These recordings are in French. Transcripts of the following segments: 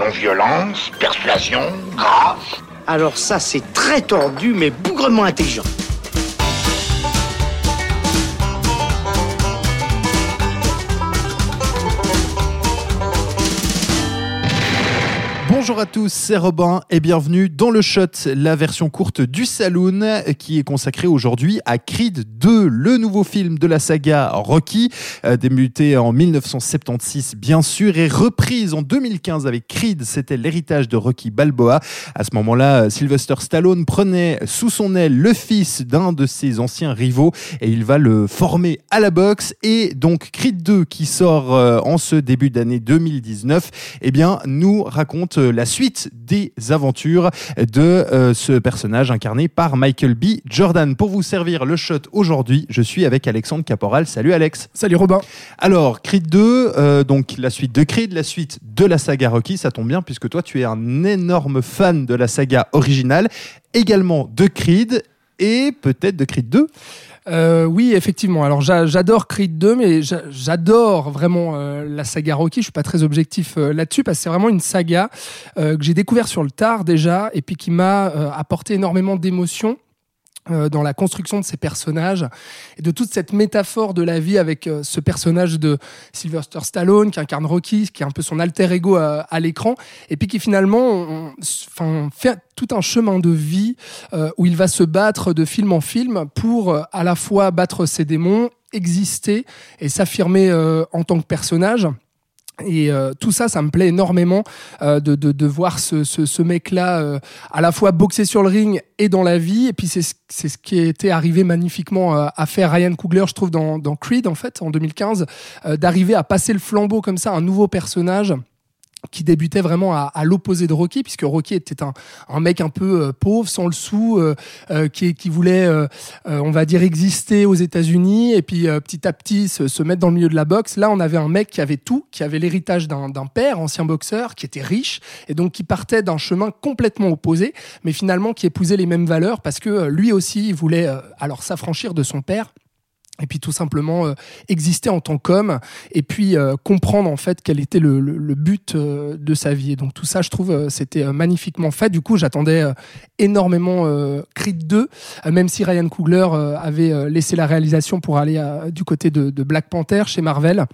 Non-violence, persuasion, grâce. Alors ça, c'est très tordu, mais bougrement intelligent. Bonjour à tous, c'est Robin et bienvenue dans le Shot, la version courte du Saloon qui est consacrée aujourd'hui à Creed 2, le nouveau film de la saga Rocky, euh, débuté en 1976 bien sûr et reprise en 2015 avec Creed, c'était l'héritage de Rocky Balboa. À ce moment-là, Sylvester Stallone prenait sous son aile le fils d'un de ses anciens rivaux et il va le former à la boxe et donc Creed 2 qui sort euh, en ce début d'année 2019, eh bien nous raconte euh, la suite des aventures de euh, ce personnage incarné par Michael B. Jordan. Pour vous servir le shot aujourd'hui, je suis avec Alexandre Caporal. Salut Alex. Salut Robin. Alors, Creed 2, euh, donc la suite de Creed, la suite de la saga Rocky, ça tombe bien puisque toi tu es un énorme fan de la saga originale, également de Creed et peut-être de Creed 2. Euh, oui, effectivement. Alors j'adore Creed 2, mais j'adore vraiment euh, la saga Rocky. Je suis pas très objectif euh, là-dessus parce que c'est vraiment une saga que j'ai découvert sur le tard déjà et puis qui m'a apporté énormément d'émotions. Euh, dans la construction de ces personnages et de toute cette métaphore de la vie avec euh, ce personnage de Sylvester Stallone qui incarne Rocky, qui est un peu son alter ego à, l'écran, et puis qui finalement fait tout un chemin de vie euh, où il va se battre de film en film pour à la fois battre ses démons, exister et s'affirmer en tant que personnage. Et euh, tout ça, ça me plaît énormément euh, de, de, de, voir ce, ce, ce mec-là euh, à la fois boxer sur le ring et dans la vie. Et puis c'est c'est ce qui était arrivé magnifiquement à faire Ryan Coogler, je trouve, dans, dans Creed, en fait, en 2015, d'arriver à passer le flambeau comme ça, un nouveau personnage qui débutait vraiment à, à l'opposé de Rocky, puisque Rocky était un, un mec un peu euh, pauvre, sans le sou, euh, euh, qui, qui, voulait, on va dire, exister aux États-Unis et puis petit à petit se, se, mettre dans le milieu de la boxe. Là, on avait un mec qui avait tout, qui avait l'héritage d'un père, ancien boxeur, qui était riche et donc qui partait d'un chemin complètement opposé, mais finalement qui épousait les mêmes valeurs parce que lui aussi, il voulait alors s'affranchir de son père et puis tout simplement euh, exister en tant qu'homme et puis euh, comprendre en fait quel était le, le, but euh, de sa vie. Et donc tout ça je trouve c'était magnifiquement fait. Du coup j'attendais énormément Creed 2 même si Ryan Coogler avait laissé la réalisation pour aller du côté de, de Black Panther chez Marvel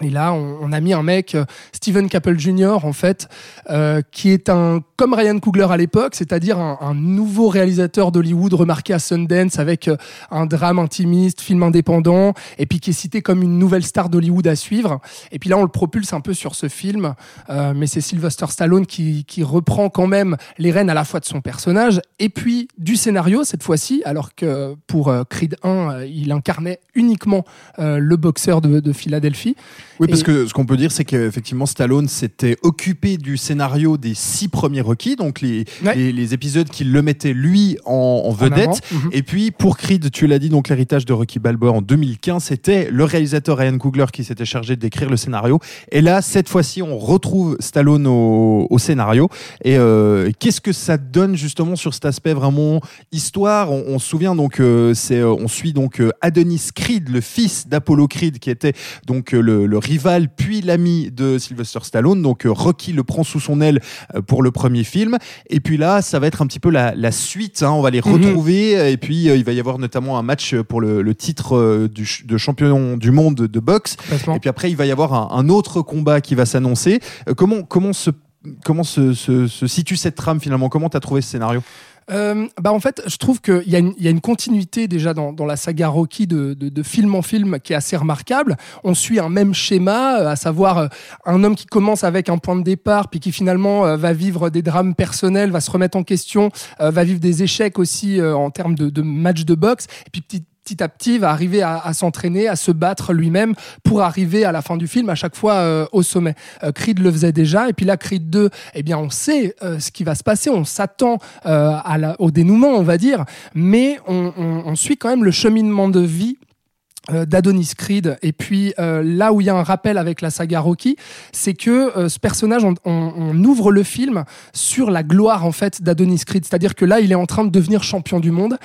et là, on, a mis un mec, euh, Steven Caple Jr. en fait, euh, qui est un comme Ryan Coogler à l'époque, c'est-à-dire un, nouveau réalisateur d'Hollywood remarqué à Sundance avec euh, un drame intimiste, film indépendant, et puis qui est cité comme une nouvelle star d'Hollywood à suivre. Et puis là, on le propulse un peu sur ce film, mais c'est Sylvester Stallone qui, qui reprend quand même les rênes à la fois de son personnage et puis du scénario cette fois-ci, alors que pour Creed 1, il incarnait uniquement le boxeur de, de Philadelphie. Oui, parce que ce qu'on peut dire, c'est qu'effectivement, Stallone s'était occupé du scénario des six premiers requis, donc les, les, épisodes qui le mettaient lui en, vedette. Mhm. Et puis, pour Creed, tu l'as dit, donc l'héritage de Rocky Balboa en 2015, c'était le réalisateur Ryan Coogler qui s'était chargé d'écrire le scénario. Et là, cette fois-ci, on retrouve Stallone au, au scénario. Et euh, qu'est-ce que ça donne justement sur cet aspect vraiment histoire? On, se souvient donc, euh, c'est, euh, on suit donc Adonis Creed, le fils d'Apollo Creed, qui était donc le, le rival puis l'ami de Sylvester Stallone. Donc euh, Rocky le prend sous son aile euh, pour le premier film. Et puis là, ça va être un petit peu la, suite. Hein. On va les mhm. retrouver. Et puis euh, il va y avoir notamment un match pour le, titre de champion du monde de boxe. Et puis après, il va y avoir un, autre combat qui va s'annoncer. comment comment se comment se, se, situe cette trame finalement? Comment tu as trouvé ce scénario? Euh, bah en fait, je trouve qu'il y, y, a une continuité déjà dans, dans la saga Rocky de, de, de, film en film qui est assez remarquable. On suit un même schéma, euh, à savoir euh, un homme qui commence avec un point de départ, puis qui finalement euh, va vivre des drames personnels, va se remettre en question, va vivre des échecs aussi en termes de, de matchs de boxe, et puis petit petit à petit va arriver à, s'entraîner, à se battre lui-même pour arriver à la fin du film à chaque fois euh, au sommet. Euh, Creed le faisait déjà et puis là Creed 2, eh bien on sait euh, ce qui va se passer, on s'attend au dénouement on va dire, mais on, on suit quand même le cheminement de vie euh, d'Adonis Creed. Et puis euh, là où il y a un rappel avec la saga Rocky c'est que euh, ce personnage on, ouvre le film sur la gloire en fait d'Adonis Creed. C'est-à-dire que là il est en train de devenir champion du monde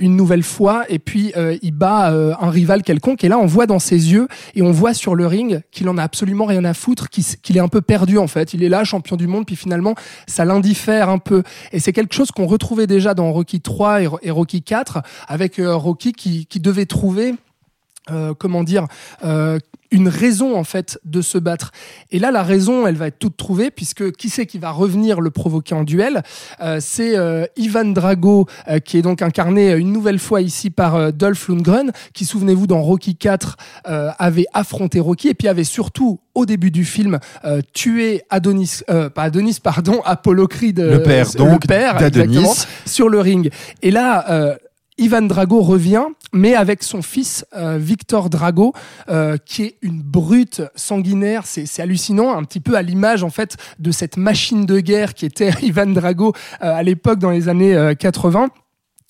une nouvelle fois. Et puis il bat un rival quelconque. Et là on voit dans ses yeux et on voit sur le ring qu'il en a absolument rien à foutre qu'il est un peu perdu en fait. Il est là champion du monde puis finalement ça l'indiffère un peu. Et c'est quelque chose qu'on retrouvait déjà dans Rocky 3 et, Rocky 4 avec Rocky qui, qui devait trouver euh, comment dire, euh, une raison en fait de se battre. Et là, la raison, elle va être toute trouvée puisque qui c'est qui va revenir le provoquer en duel euh, C'est Ivan Drago qui est donc incarné une nouvelle fois ici par Dolph Lundgren, qui souvenez-vous dans Rocky 4 avait affronté Rocky et puis avait surtout au début du film tué Adonis, pas Adonis, pardon, Apollo Creed, le père, donc le père, d'Adonis, sur le ring. Et là Ivan Drago revient, mais avec son fils euh, Victor Drago, euh, qui est une brute sanguinaire. C'est hallucinant, un petit peu à l'image en fait de cette machine de guerre qui était Ivan Drago euh, à l'époque dans les années 80.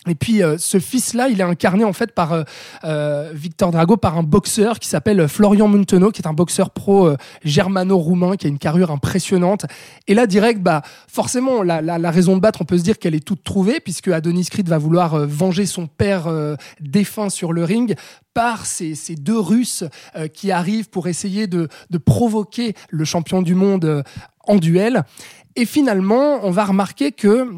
Et puis euh, ce fils-là, il est incarné en fait par euh, euh, Victor Drago, par un boxeur qui s'appelle Florian Muntenot, qui est un boxeur pro germano-roumain, qui a une carrure impressionnante. Et là, direct, bah forcément, la, la, la raison de battre, on peut se dire qu'elle est toute trouvée, puisque Adonis Creed va vouloir venger son père défunt sur le ring par ces, ces deux Russes qui arrivent pour essayer de, de provoquer le champion du monde en duel. Et finalement, on va remarquer que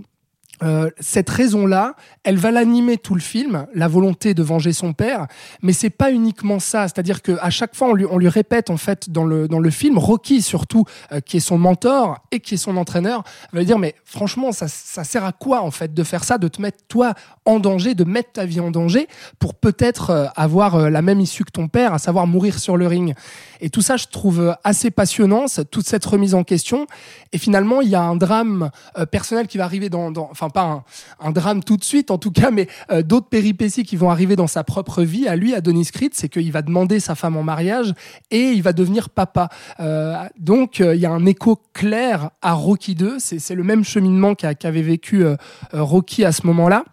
euh, cette raison-là, elle va l'animer tout le film, la volonté de venger son père, mais c'est pas uniquement ça. C'est-à-dire qu'à chaque fois, on lui, on lui, répète en fait dans le, dans le film, Rocky surtout, euh, qui est son mentor et qui est son entraîneur, va lui dire mais franchement, ça, ça sert à quoi en fait de faire ça, de te mettre toi en danger, de mettre ta vie en danger pour peut-être euh, avoir la même issue que ton père, à savoir mourir sur le ring. Et tout ça, je trouve assez passionnant, toute cette remise en question. Et finalement, il y a un drame personnel qui va arriver dans, dans enfin pas un, drame tout de suite en tout cas, mais euh, d'autres péripéties qui vont arriver dans sa propre vie à lui, à Denis Creed, c'est qu'il va demander sa femme en mariage et il va devenir papa. Euh, donc euh, il y a un écho clair à Rocky 2, c'est le même cheminement qu'avait vécu Rocky à ce moment-là.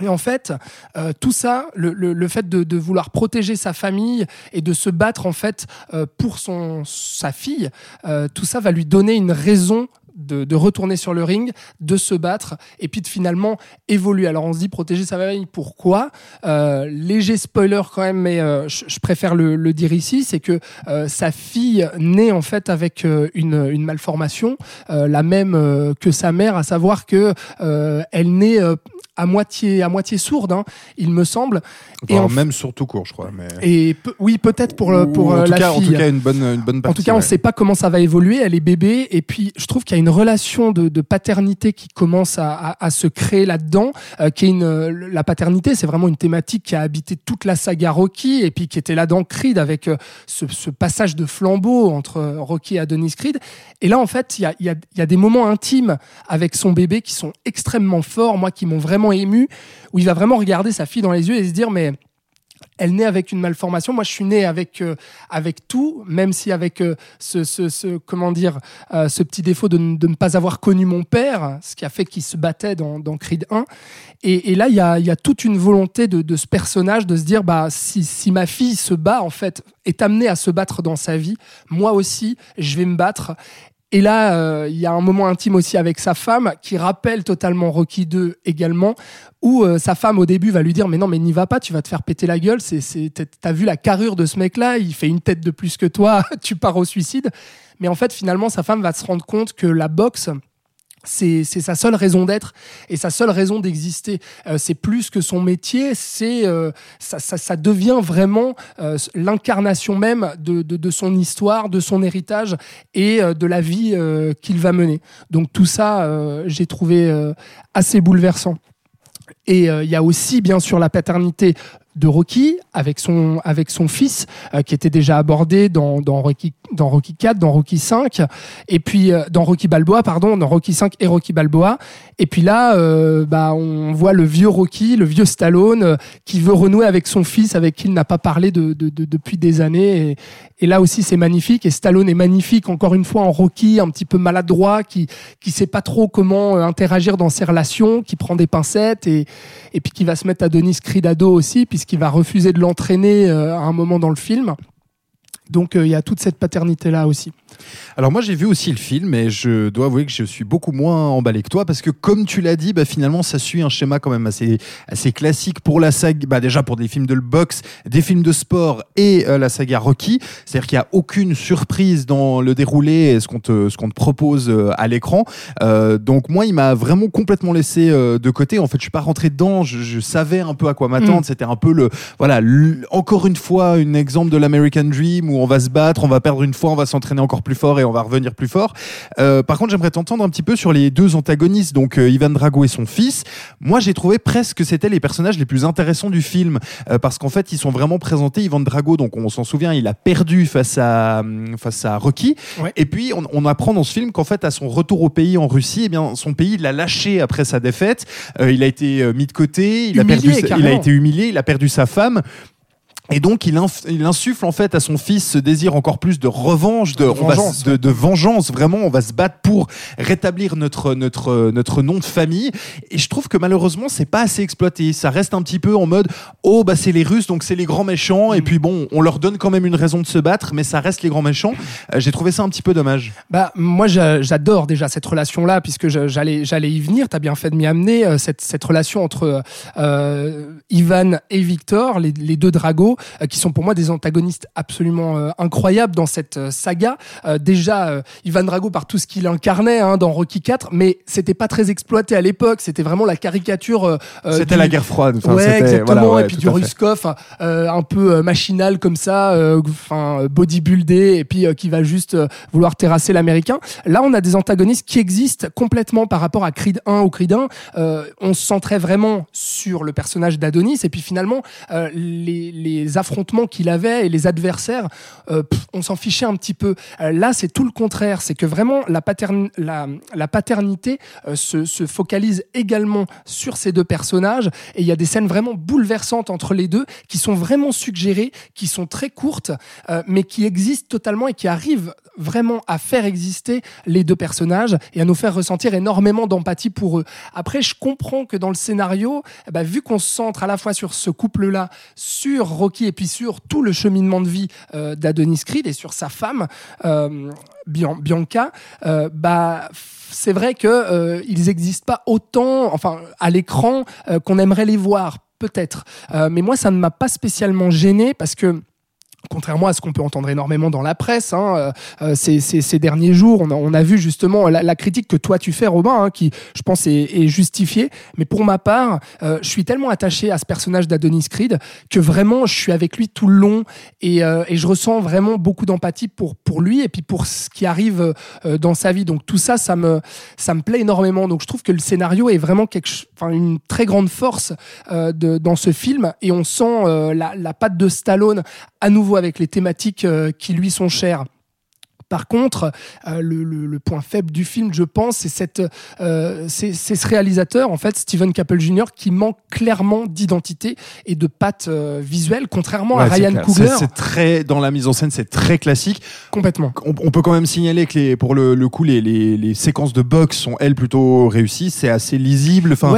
Et en fait, tout ça, le, fait de, vouloir protéger sa famille et de se battre en fait pour son sa fille, tout ça va lui donner une raison de, retourner sur le ring, de se battre et puis de finalement évoluer. Alors on se dit protéger sa famille, pourquoi? Euh, Léger spoiler quand même, mais euh, je, préfère le, dire ici, c'est que euh, sa fille naît en fait avec une, une, malformation, la même que sa mère, à savoir que elle naît à moitié, à moitié sourde, hein, il me semble. et en même surtout court, je crois. Mais... Et oui, peut-être pour, pour en la cas, fille. En tout cas, une bonne, une bonne partie, En tout cas, on ne sait pas comment ça va évoluer. Elle est bébé. Et puis, je trouve qu'il y a une relation de, de paternité qui commence à, à, à se créer là-dedans. Euh, qui est une, la paternité, c'est vraiment une thématique qui a habité toute la saga Rocky et puis qui était là dans Creed avec euh, ce, ce, passage de flambeau entre Rocky et Adonis Creed. Et là, en fait, il y a, y, a, y a des moments intimes avec son bébé qui sont extrêmement forts, moi, qui m'ont vraiment ému, où il va vraiment regarder sa fille dans les yeux et se dire, mais elle naît avec une malformation. Moi, je suis né avec euh, avec tout, même si avec euh, ce, ce, comment dire euh, ce petit défaut de, ne pas avoir connu mon père, ce qui a fait qu'il se battait dans, dans Creed 1. Et, là, il y a, y a, toute une volonté de, de, ce personnage de se dire bah si, si ma fille se bat en fait est amenée à se battre dans sa vie, moi aussi, je vais me battre. Et là, euh, il y a un moment intime aussi avec sa femme qui rappelle totalement Rocky 2 également, où euh, sa femme au début va lui dire mais non mais n'y va pas, tu vas te faire péter la gueule. C'est, t'as vu la carrure de ce mec-là, il fait une tête de plus que toi, tu pars au suicide. Mais en fait, finalement, sa femme va se rendre compte que la boxe c'est sa seule raison d'être et sa seule raison d'exister. Euh, c'est plus que son métier, c'est euh, ça, ça, ça, devient vraiment euh, l'incarnation même de, de, de, son histoire, de son héritage et de la vie qu'il va mener. Donc tout ça, j'ai trouvé assez bouleversant. Et il y a aussi bien sûr la paternité de Rocky avec son, avec son fils euh, qui était déjà abordé dans, dans, Rocky, dans Rocky 4, dans Rocky 5 et puis euh, dans Rocky Balboa pardon, dans Rocky 5 et Rocky Balboa. Et puis là euh, bah, on voit le vieux Rocky, le vieux Stallone qui veut renouer avec son fils avec qui il n'a pas parlé de, de, depuis des années. Et, là aussi c'est magnifique. Et Stallone est magnifique encore une fois en Rocky un petit peu maladroit qui qui sait pas trop comment interagir dans ses relations qui prend des pincettes et, et puis qui va se mettre à Denis Cridado aussi puisqu'il va refuser de l'entraîner à un moment dans le film. Donc il y a toute cette paternité là aussi. Alors moi j'ai vu aussi le film et je dois avouer que je suis beaucoup moins emballé que toi parce que comme tu l'as dit, bah, finalement ça suit un schéma quand même assez, assez classique pour la saga, bah, déjà pour des films de boxe, des films de sport et euh, la saga Rocky. C'est-à-dire qu'il n'y a aucune surprise dans le déroulé et ce qu'on te, ce qu'on te propose euh, à l'écran. Euh, donc moi il m'a vraiment complètement laissé de côté. En fait je suis pas rentré dedans, je, savais un peu à quoi m'attendre. Mm. C'était un peu le, voilà, encore une fois un exemple de l'American Dream où on va se battre, on va perdre une fois, on va s'entraîner encore plus fort et on va revenir plus fort. Euh, par contre, j'aimerais t'entendre un petit peu sur les deux antagonistes, donc euh, Ivan Drago et son fils. Moi, j'ai trouvé presque que c'était les personnages les plus intéressants du film euh, parce qu'en fait, ils sont vraiment présentés. Ivan Drago, donc on s'en souvient, il a perdu face à face à Rocky. Et puis, on, apprend dans ce film qu'en fait, à son retour au pays en Russie, eh bien, son pays l'a lâché après sa défaite. il a été mis de côté, il a perdu, il a été humilié, il a perdu sa femme. Et donc, il, il, insuffle en fait à son fils ce désir encore plus de revanche, de, vengeance, de, vengeance. Vraiment, on va se battre pour rétablir notre notre notre nom de famille. Et je trouve que malheureusement, c'est pas assez exploité. Ça reste un petit peu en mode oh bah c'est les Russes, donc c'est les grands méchants. Et mm. puis bon, on leur donne quand même une raison de se battre, mais ça reste les grands méchants. Euh, j'ai trouvé ça un petit peu dommage. Bah moi, j'adore déjà cette relation là, puisque j'allais j'allais y venir. T'as bien fait de m'y amener euh, cette cette relation entre euh, Ivan et Victor, les, les deux dragos. Euh, qui sont pour moi des antagonistes absolument euh, incroyables dans cette euh, saga. déjà, Ivan Drago par tout ce qu'il incarnait hein, dans Rocky 4, mais c'était pas très exploité à l'époque. C'était vraiment la caricature. c'était la guerre froide. Enfin, ouais, exactement. et puis du Ruskov, un peu machinal comme ça, enfin bodybuildé, et puis qui va juste vouloir terrasser l'américain. Là, on a des antagonistes qui existent complètement par rapport à Creed 1 ou Creed 1. on se centrait vraiment sur le personnage d'Adonis, et puis finalement, les, les affrontements qu'il avait et les adversaires, euh, on s'en fichait un petit peu. Euh, là, c'est tout le contraire. C'est que vraiment la, paternité euh, se, se, focalise également sur ces deux personnages et il y a des scènes vraiment bouleversantes entre les deux qui sont vraiment suggérées, qui sont très courtes, mais qui existent totalement et qui arrivent vraiment à faire exister les deux personnages et à nous faire ressentir énormément d'empathie pour eux. Après, je comprends que dans le scénario, eh ben, vu qu'on se centre à la fois sur ce couple-là, sur Et puis sur tout le cheminement de vie euh, d'Adonis Creed et sur sa femme, euh, Bianca, euh, bah c'est vrai que ils n'existent pas autant, enfin à l'écran qu'on aimerait les voir peut-être. mais moi, ça ne m'a pas spécialement gêné parce que contrairement à ce qu'on peut entendre énormément dans la presse hein, euh, euh, ces, derniers jours, on a, vu justement la, critique que toi tu fais, Robin, hein, qui je pense est, justifiée. Mais pour ma part, euh, je suis tellement attaché à ce personnage d'Adonis Creed que vraiment je suis avec lui tout le long et, je ressens vraiment beaucoup d'empathie pour, lui et puis pour ce qui arrive dans sa vie. Donc tout ça, ça me, plaît énormément. Donc je trouve que le scénario est vraiment une très grande force dans ce film et on sent la patte de Stallone à nouveau avec les thématiques euh, qui lui sont chères. Par contre, euh, le, point faible du film, je pense, c'est cette, euh, c'est, ce réalisateur, en fait, Steven Caple Jr., qui manque clairement d'identité et de patte euh, visuelle, contrairement à Ryan Coogler. C'est, très dans la mise en scène, c'est très classique. Complètement. On, peut quand même signaler que les, pour le, coup, les, les, séquences de boxe sont elles plutôt réussies. C'est assez lisible. Enfin,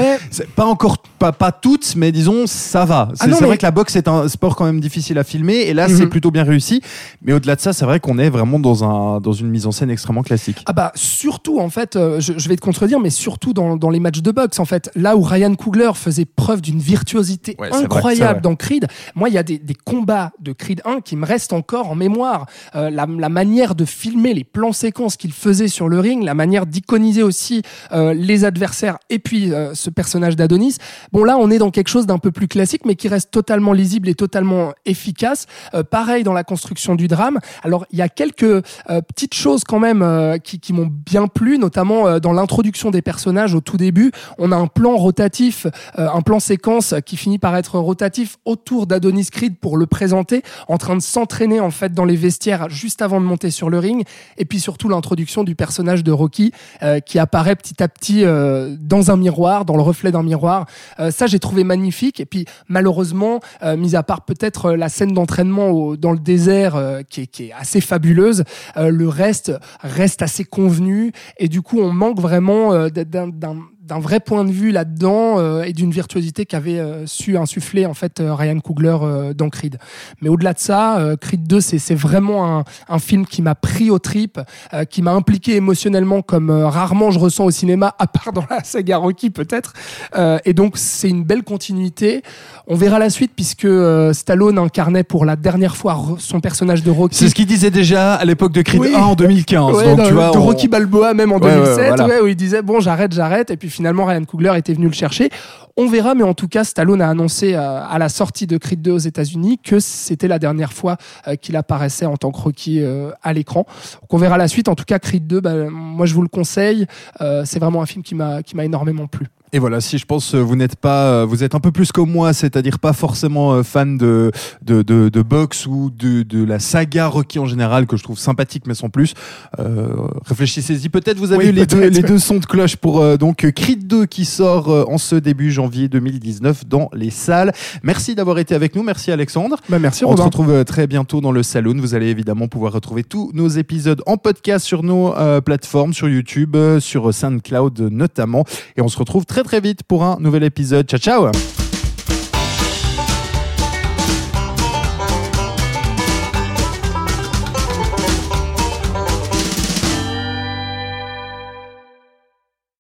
pas encore, pas, pas toutes, mais disons ça va. Ah c'est, vrai que la boxe est un sport quand même difficile à filmer, et là, c'est mhm. plutôt bien réussi. Mais au-delà de ça, c'est vrai qu'on est vraiment dans un dans, une mise en scène extrêmement classique. Ah bah surtout en fait, euh, je, vais te contredire, mais surtout dans, dans, les matchs de boxe en fait, là où Ryan Coogler faisait preuve d'une virtuosité incroyable dans Creed, moi il y a des, des, combats de Creed 1 qui me restent encore en mémoire. Euh, la, la, manière de filmer les plans séquences qu'il faisait sur le ring, la manière d'iconiser aussi euh, les adversaires et puis ce personnage d'Adonis. Bon là on est dans quelque chose d'un peu plus classique mais qui reste totalement lisible et totalement efficace. pareil dans la construction du drame. Alors il y a quelques euh, petites choses quand même euh, qui, qui m'ont bien plu, notamment euh, dans l'introduction des personnages au tout début. On a un plan rotatif, un plan séquence qui finit par être rotatif autour d'Adonis Creed pour le présenter, en train de s'entraîner en fait dans les vestiaires juste avant de monter sur le ring. Et puis surtout l'introduction du personnage de Rocky qui apparaît petit à petit dans un miroir, dans le reflet d'un miroir. ça, j'ai trouvé magnifique. Et puis malheureusement, mis à part peut-être la scène d'entraînement dans le désert qui est, qui, est, assez fabuleuse, euh, le reste reste assez convenu. Et du coup on manque vraiment euh, d'un d'un vrai point de vue là-dedans euh, et d'une virtuosité qu'avait euh, su insuffler en fait euh, Ryan Coogler dans Creed. Mais au-delà de ça, Creed 2 c'est vraiment un, un, film qui m'a pris au trip, qui m'a impliqué émotionnellement comme rarement je ressens au cinéma, à part dans la saga Rocky peut-être. et donc c'est une belle continuité. On verra la suite puisque Stallone incarnait pour la dernière fois son personnage de Rocky. C'est ce qu'il disait déjà à l'époque de Creed 1 en 2015. donc, tu vois, de Rocky Balboa même en 2007, où il disait bon j'arrête, j'arrête, et puis finalement Ryan Coogler était venu le chercher. On verra, mais en tout cas, Stallone a annoncé euh, à la sortie de Creed 2 aux États-Unis que c'était la dernière fois euh, qu'il apparaissait en tant que Rocky euh, à l'écran. Donc on verra la suite. En tout cas, Creed 2, bah, moi je vous le conseille. c'est vraiment un film qui m'a qui m'a énormément plu. Et voilà, si je pense vous n'êtes pas, vous êtes un peu plus comme moi, c'est-à-dire pas forcément fan de de, de, de boxe ou de, de, la saga Rocky en général que je trouve sympathique mais sans plus. réfléchissez-y. Peut-être vous avez eu les deux, les deux sons de cloche pour donc Creed 2 qui sort en ce début janvier janvier 2019 dans les salles. Merci d'avoir été avec nous. Merci Alexandre. Bah merci On se retrouve euh, très bientôt dans le salon. Vous allez évidemment pouvoir retrouver tous nos épisodes en podcast sur nos euh, plateformes, sur YouTube, euh, sur SoundCloud notamment. Et on se retrouve très très vite pour un nouvel épisode. Ciao ciao